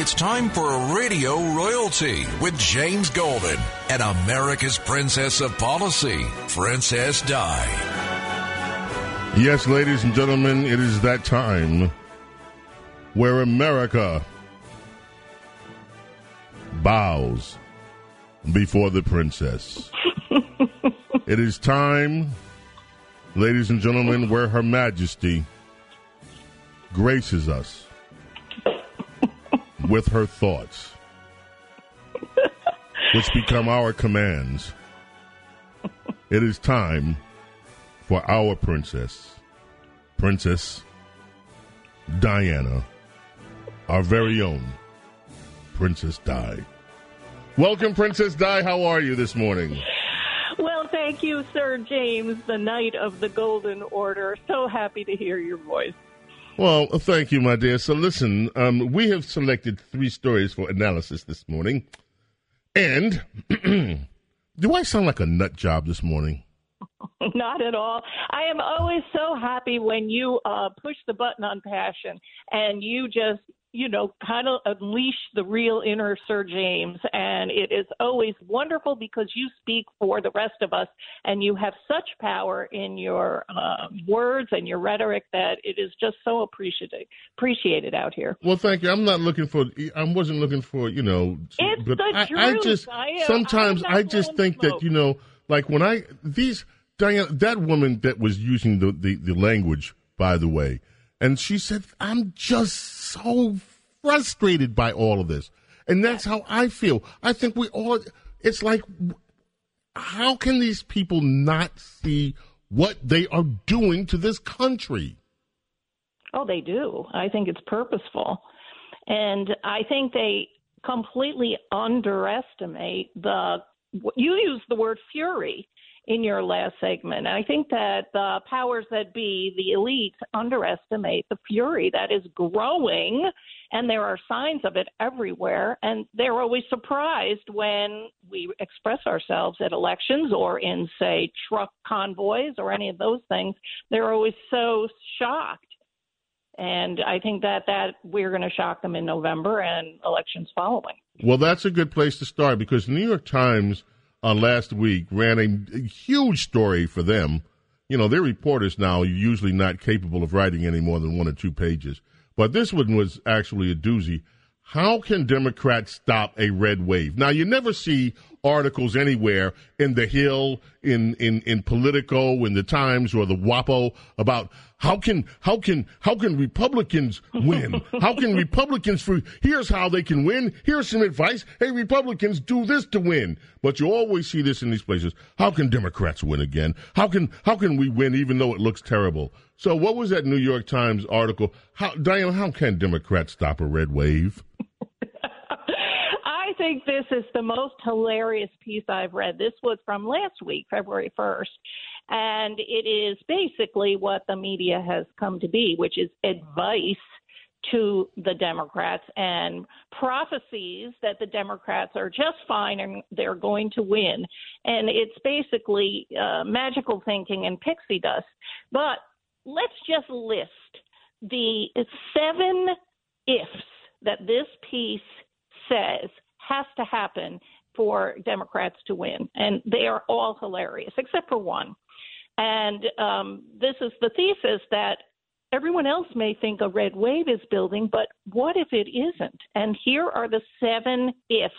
It's time for a Radio Royalty with James Golden and America's Princess of Policy, Princess Di. Yes, ladies and gentlemen, it is that time where America bows before the princess. it is time, ladies and gentlemen, where Her Majesty graces us with her thoughts, which become our commands. It is time for our princess, Princess Diana, our very own Princess Di. Welcome, Princess Di. How are you this morning? Well, thank you, Sir James, the Knight of the Golden Order. So happy to hear your voice. Well, thank you, my dear. So, listen, um, we have selected three stories for analysis this morning. And do I sound like a nut job this morning? Not at all. I am always so happy when you uh, push the button on passion and you just you know, kind of unleash the real inner Sir James. And it is always wonderful because you speak for the rest of us and you have such power in your uh, words and your rhetoric that it is just so appreciated appreciated out here. Well, thank you. I'm not looking for, I wasn't looking for, you know, it's but the I, truth. I just, I am, sometimes I just think smoke. that, you know, like when I, these, Diana, that woman that was using the, the, the language, by the way, and she said, I'm just so frustrated by all of this. And that's how I feel. I think we all, it's like, how can these people not see what they are doing to this country? Oh, they do. I think it's purposeful. And I think they completely underestimate the, you use the word fury in your last segment. I think that the powers that be, the elite, underestimate the fury that is growing, and there are signs of it everywhere. And they're always surprised when we express ourselves at elections or in, say, truck convoys or any of those things. They're always so shocked. And I think that that we're going to shock them in November and elections following. Well, that's a good place to start because New York Times uh, last week ran a, a huge story for them. You know, their reporters now are usually not capable of writing any more than one or two pages. But this one was actually a doozy. How can Democrats stop a red wave? Now, you never see articles anywhere in the Hill, in in in Politico, in the Times, or the WAPO about how can how can how can Republicans win? how can Republicans for here's how they can win. Here's some advice. Hey, Republicans, do this to win. But you always see this in these places. How can Democrats win again? How can how can we win even though it looks terrible? So, what was that New York Times article? How Diane? How can Democrats stop a red wave? I think this is the most hilarious piece I've read. This was from last week, February 1st. And it is basically what the media has come to be, which is advice to the Democrats and prophecies that the Democrats are just fine and they're going to win. And it's basically uh, magical thinking and pixie dust. But let's just list the seven ifs that this piece says has to happen for Democrats to win. And they are all hilarious, except for one. And um, this is the thesis that everyone else may think a red wave is building, but what if it isn't? And here are the seven ifs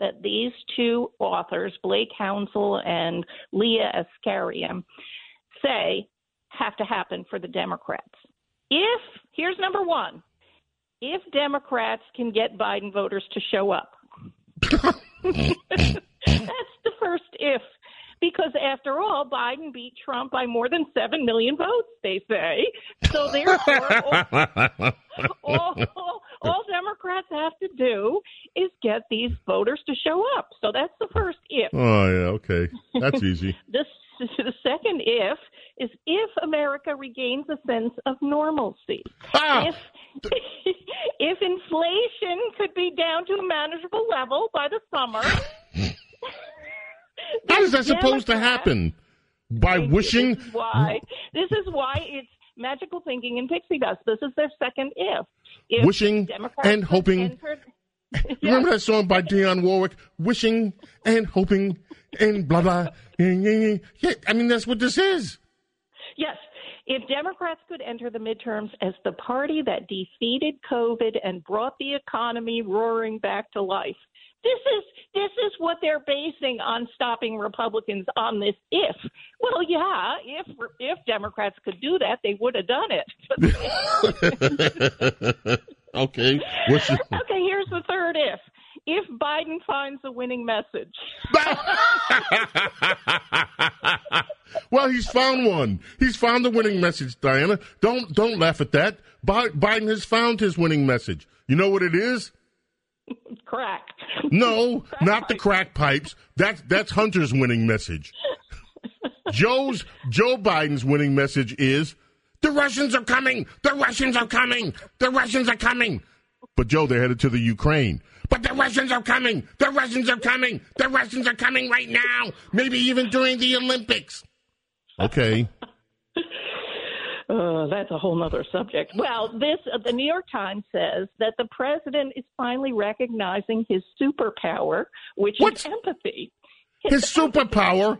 that these two authors, Blake Hounshell and Leah Askarinam, say have to happen for the Democrats. If, here's number one, if Democrats can get Biden voters to show up. That's the first if. Because after all, Biden beat Trump by more than 7 million votes, they say. So therefore, all, all, all Democrats have to do is get these voters to show up. So that's the first if. Oh yeah, okay, that's easy. the, the second if is if America regains a sense of normalcy. Ah! If if inflation could be down to a manageable level by the summer. How is that supposed to happen? By wishing? This is why. This is why it's magical thinking and pixie dust. This is their second if. if Wishing Democrats and hoping- entered- Remember that song by Dionne Warwick? Wishing and hoping and blah blah. Yeah, I mean that's what this is. Yes. If Democrats could enter the midterms as the party that defeated COVID and brought the economy roaring back to life, this is this is what they're basing on stopping Republicans on this if. Well, yeah, if if Democrats could do that, they would have done it. okay. What's your- okay, here's the third if. If Biden finds a winning message. well, he's found one. He's found the winning message, Diana. Don't don't laugh at that. Bi- Biden has found his winning message. You know what it is? Crack. No, not the crack pipes. That's that's Hunter's winning message. Joe's Joe Biden's winning message is the Russians are coming. The Russians are coming. The Russians are coming. But Joe, they're headed to the Ukraine. But the Russians are coming. The Russians are coming. The Russians are coming right now. Maybe even during the Olympics. Okay. Uh, that's a whole other subject. Well, this uh, the New York Times says that the president is finally recognizing his superpower, which What's- is empathy. His superpower.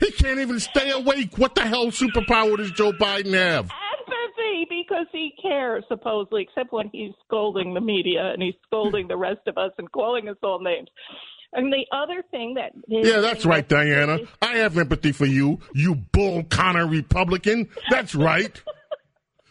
He can't even stay awake. What the hell superpower does Joe Biden have? Empathy, because he cares supposedly, except when he's scolding the media and he's scolding the rest of us and calling us all names. And the other thing that Yeah, that's right, Diana. I have empathy for you, you Bull Connor Republican. That's right.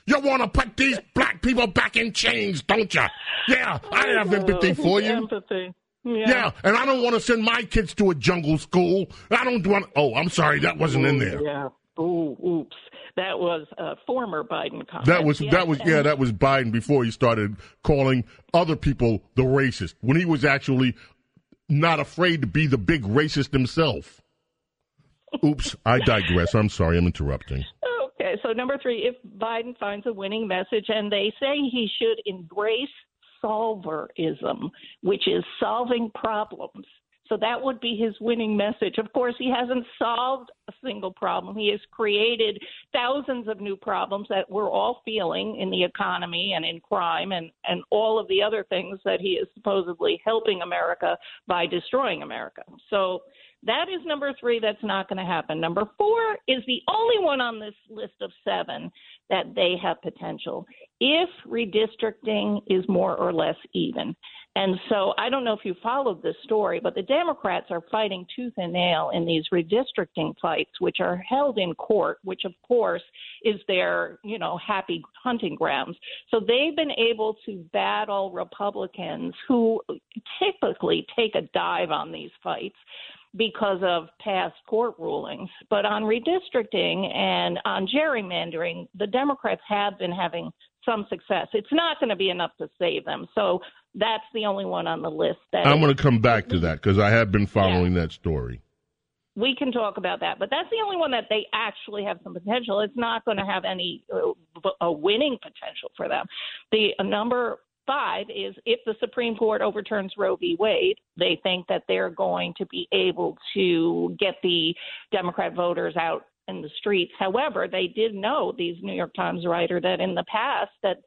You want to put these black people back in chains, don't you? Yeah, I have empathy for you. Empathy. Yeah. Yeah, and I don't want to send my kids to a jungle school. I don't want. Oh, I'm sorry, that wasn't in there. Yeah. Ooh, oops. That was a former Biden comment. That was Yes, that was yeah, that was Biden before he started calling other people the racist when he was actually not afraid to be the big racist himself. Oops, I digress. I'm sorry, I'm interrupting. Okay, so number three, if Biden finds a winning message, and they say he should embrace solverism, which is solving problems. So that would be his winning message. Of course, he hasn't solved a single problem. He has created thousands of new problems that we're all feeling in the economy and in crime and, and all of the other things that he is supposedly helping America by destroying America. So that is number three. That's not going to happen. Number four is the only one on this list of seven that they have potential if redistricting is more or less even. And so I don't know if you followed this story, but the Democrats are fighting tooth and nail in these redistricting fights, which are held in court, which of course is their, you know, happy hunting grounds. So they've been able to battle Republicans who typically take a dive on these fights because of past court rulings. But on redistricting and on gerrymandering, the Democrats have been having some success. It's not going to be enough to save them. So that's the only one on the list that I'm going to come back to that because I have been following that story. we can talk about that. But that's the only one that they actually have some potential. It's not going to have any uh, a winning potential for them. The uh, number five is if the Supreme Court overturns Roe v. Wade, they think that they're going to be able to get the Democrat voters out in the streets. However, they did know these New York Times writer that in the past that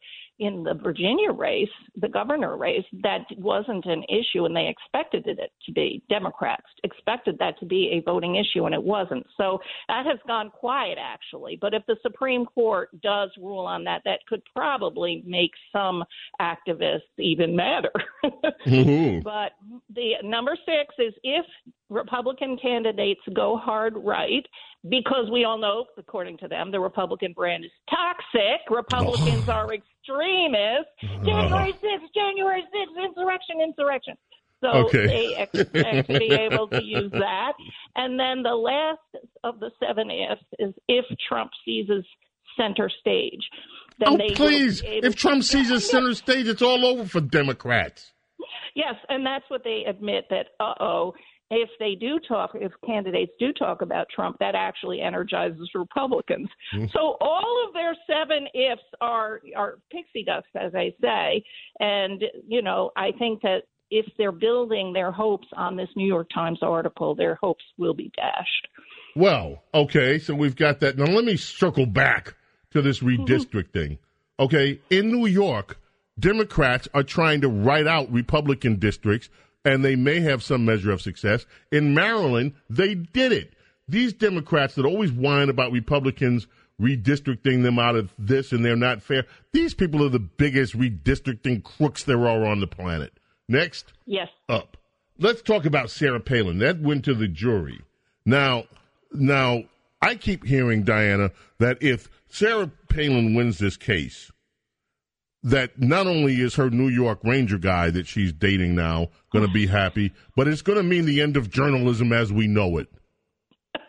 in the Virginia race, the governor race, that wasn't an issue, and they expected it to be. Democrats expected that to be a voting issue, and it wasn't. So that has gone quiet, actually. But if the Supreme Court does rule on that, that could probably make some activists even madder. Mhm. But the number six is if Republican candidates go hard right, because we all know, according to them, the Republican brand is toxic. Republicans are extremists. January 6th, January 6th, insurrection, insurrection. So Okay. they expect to be able to use that. And then the last of the seven ifs is if Trump seizes center stage. oh, please! If Trump seizes center stage, it's all over for Democrats. Yes, and that's what they admit that. Uh oh, if they do talk, if candidates do talk about Trump, that actually energizes Republicans. Mm-hmm. So all of their seven ifs are are pixie dust, as I say. And you know, I think that if they're building their hopes on this New York Times article, their hopes will be dashed. Well, okay, so we've got that. Now let me circle back to this mm-hmm. redistricting. Okay, in New York, Democrats are trying to write out Republican districts and they may have some measure of success. In Maryland, they did it. These Democrats that always whine about Republicans redistricting them out of this and they're not fair, these people are the biggest redistricting crooks there are on the planet. Next. Yes. Up. Let's talk about Sarah Palin. That went to the jury. Now, now I keep hearing Diana that if Sarah Palin wins this case, that not only is her New York Ranger guy that she's dating now going to be happy, but it's going to mean the end of journalism as we know it.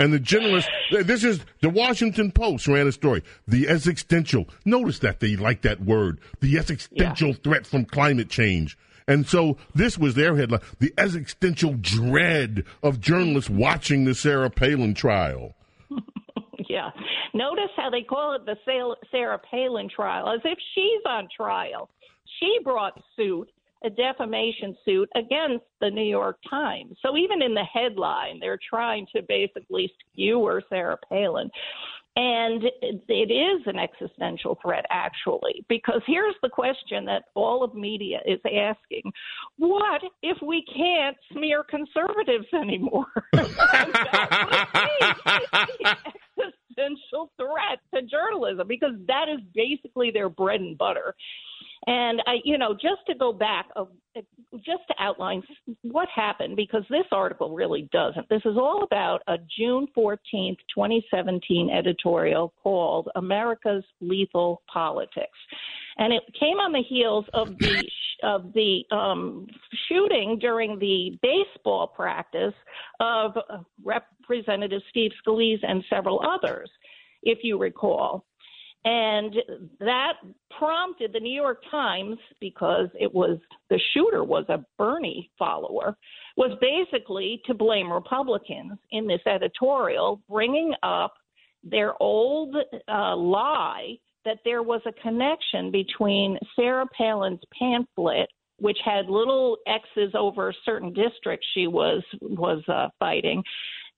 And the journalist, this is the Washington Post ran a story. The existential, notice that they like that word, the existential yeah. threat from climate change. And so this was their headline the existential dread of journalists watching the Sarah Palin trial. Yeah. Notice how they call it the Sarah Palin trial, as if she's on trial. She brought suit, a defamation suit against the New York Times. So even in the headline, they're trying to basically skewer Sarah Palin. And it is an existential threat, actually, because here's the question that all of media is asking What if we can't smear conservatives anymore? existential threat to journalism because that is basically their bread and butter. And I, you know, just to go back, uh, just to outline what happened, because this article really doesn't. This is all about a June 14th, 2017 editorial called America's Lethal Politics. And it came on the heels of the of the um, shooting during the baseball practice of Representative Steve Scalise and several others, if you recall. And that prompted the New York Times, because it was the shooter was a Bernie follower, was basically to blame Republicans in this editorial, bringing up their old uh, lie that there was a connection between Sarah Palin's pamphlet, which had little X's over certain districts she was was uh, fighting,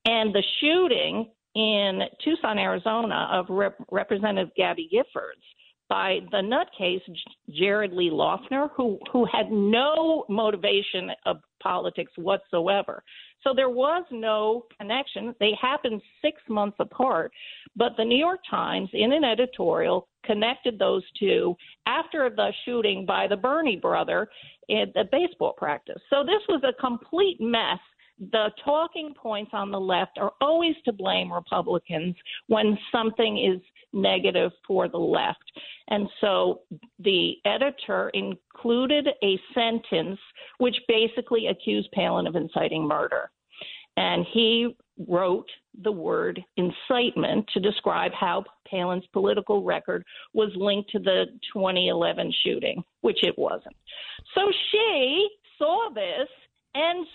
and the shooting in Tucson, Arizona, of Rep- Representative Gabby Giffords by the nutcase Jared Lee Loughner, who who had no motivation of politics whatsoever. So there was no connection. They happened six months apart, but the New York Times, in an editorial, connected those two after the shooting by the Bernie brother at the baseball practice. So this was a complete mess the talking points on the left are always to blame Republicans when something is negative for the left. And so the editor included a sentence which basically accused Palin of inciting murder. And he wrote the word incitement to describe how Palin's political record was linked to the 2011 shooting, which it wasn't. So she saw this and.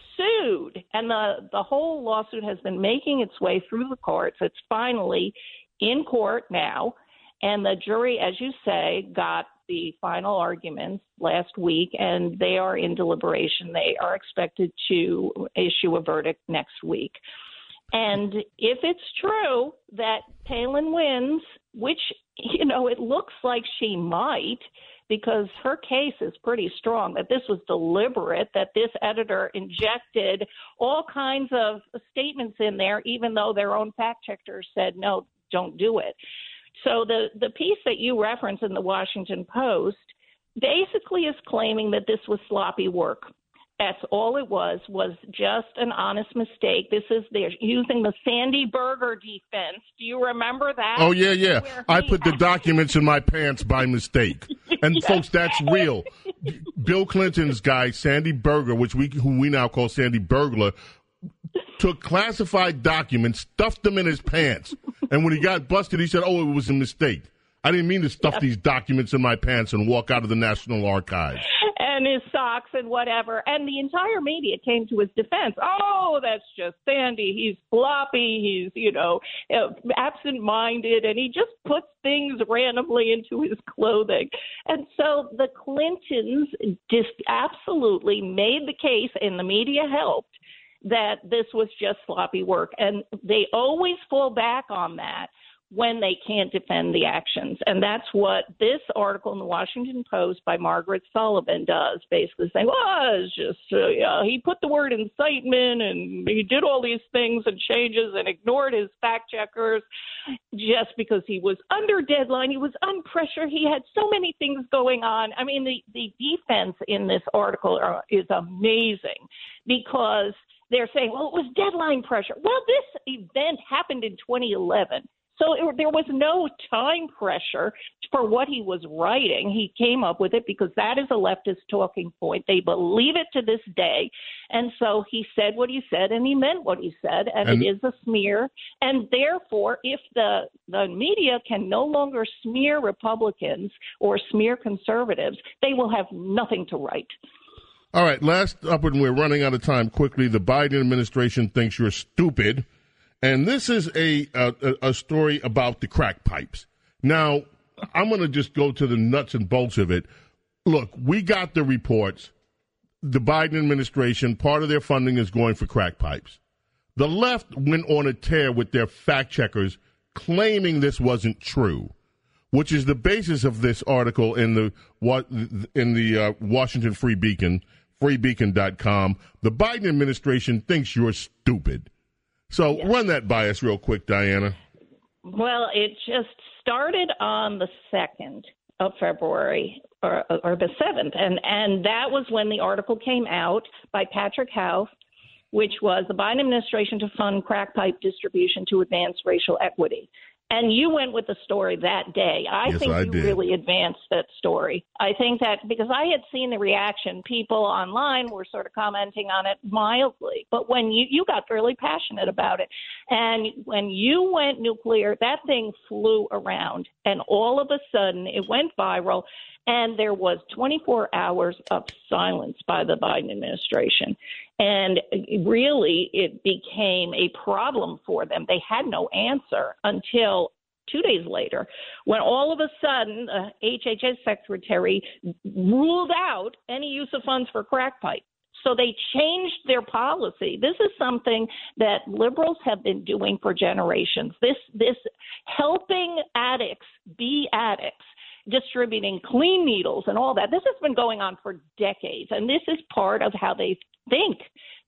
And the, the whole lawsuit has been making its way through the courts. It's finally in court now. And the jury, as you say, got the final arguments last week, and they are in deliberation. They are expected to issue a verdict next week. And if it's true that Palin wins, which, you know, it looks like she might, because her case is pretty strong that this was deliberate, that this editor injected all kinds of statements in there, even though their own fact checkers said, no, don't do it. So the, the piece that you reference in the Washington Post basically is claiming that this was sloppy work. That's all it was, was just an honest mistake. This is they're using the Sandy Berger defense. Do you remember that? Oh yeah, yeah. I put the documents in my pants by mistake. And yes. folks, that's real. Bill Clinton's guy, Sandy Berger, which we who we now call Sandy Burglar, took classified documents, stuffed them in his pants, and when he got busted, he said, "Oh, it was a mistake." I didn't mean to stuff these documents in my pants and walk out of the National Archives. And his socks and whatever. And the entire media came to his defense. Oh, that's just Sandy. He's floppy. He's, you know, uh, absent minded. And he just puts things randomly into his clothing. And so the Clintons just absolutely made the case, and the media helped that this was just sloppy work. And they always fall back on that when they can't defend the actions. And that's what this article in the Washington Post by Margaret Sullivan does, basically saying, well, it's just, uh, yeah, he put the word incitement and he did all these things and changes and ignored his fact checkers just because he was under deadline. He was under pressure. He had so many things going on. I mean, the, the defense in this article are, is amazing because they're saying, well, it was deadline pressure. Well, this event happened in 2011. So it, there was no time pressure for what he was writing. He came up with it because that is a leftist talking point. They believe it to this day. And so he said what he said and he meant what he said. And, and it is a smear. And therefore, if the, the media can no longer smear Republicans or smear conservatives, they will have nothing to write. All right, last up, and we're running out of time quickly. The Biden administration thinks you're stupid and this is a, a, a story about the crack pipes. Now, I'm going to just go to the nuts and bolts of it. Look, we got the reports. The Biden administration, part of their funding is going for crack pipes. The left went on a tear with their fact checkers claiming this wasn't true, which is the basis of this article in the in the uh, Washington Free Beacon, freebeacon.com. The Biden administration thinks you're stupid. So run that by us real quick, Diana. Well, it just started on the 2nd of February or, or the 7th. And, and that was when the article came out by Patrick Hauf, which was the Biden administration to fund crack pipe distribution to advance racial equity. And you went with the story that day. I yes, think I you did. really advanced that story. I think that because I had seen the reaction, people online were sort of commenting on it mildly. But when you you got fairly passionate about it, and when you went nuclear, that thing flew around, and all of a sudden it went viral and there was 24 hours of silence by the Biden administration. And really, it became a problem for them. They had no answer until two days later, when all of a sudden uh, the HHS secretary ruled out any use of funds for crack pipe. So they changed their policy. This is something that liberals have been doing for generations. This this helping addicts be addicts distributing clean needles and all that. This has been going on for decades, and this is part of how they think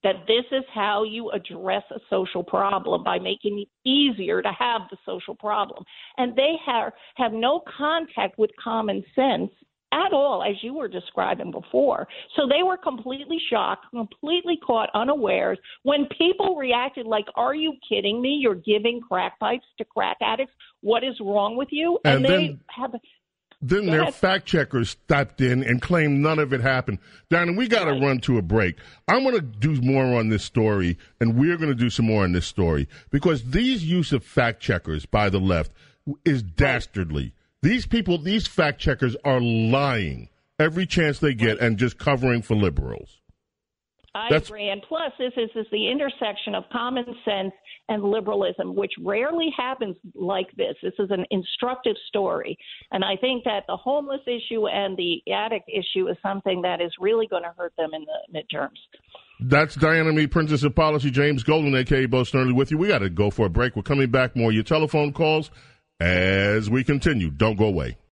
that this is how you address a social problem by making it easier to have the social problem. And they have, have no contact with common sense at all, as you were describing before. So they were completely shocked, completely caught unawares when people reacted like, Are you kidding me? You're giving crack pipes to crack addicts. What is wrong with you? And, and they then, have then their fact checkers stepped in and claimed none of it happened. Diana, we got to right. run to a break. I'm going to do more on this story, and we're going to do some more on this story because these use of fact checkers by the left is dastardly. These people, these fact checkers are lying every chance they get and just covering for liberals. I That's, agree. And plus, this is, this is the intersection of common sense and liberalism, which rarely happens like this. This is an instructive story. And I think that the homeless issue and the addict issue is something that is really going to hurt them in the midterms. That's Diana Me, Princess of Policy, James Golden, aka Bo Snerdley, with you. We got to go for a break. We're coming back more. Your telephone calls as we continue. Don't go away.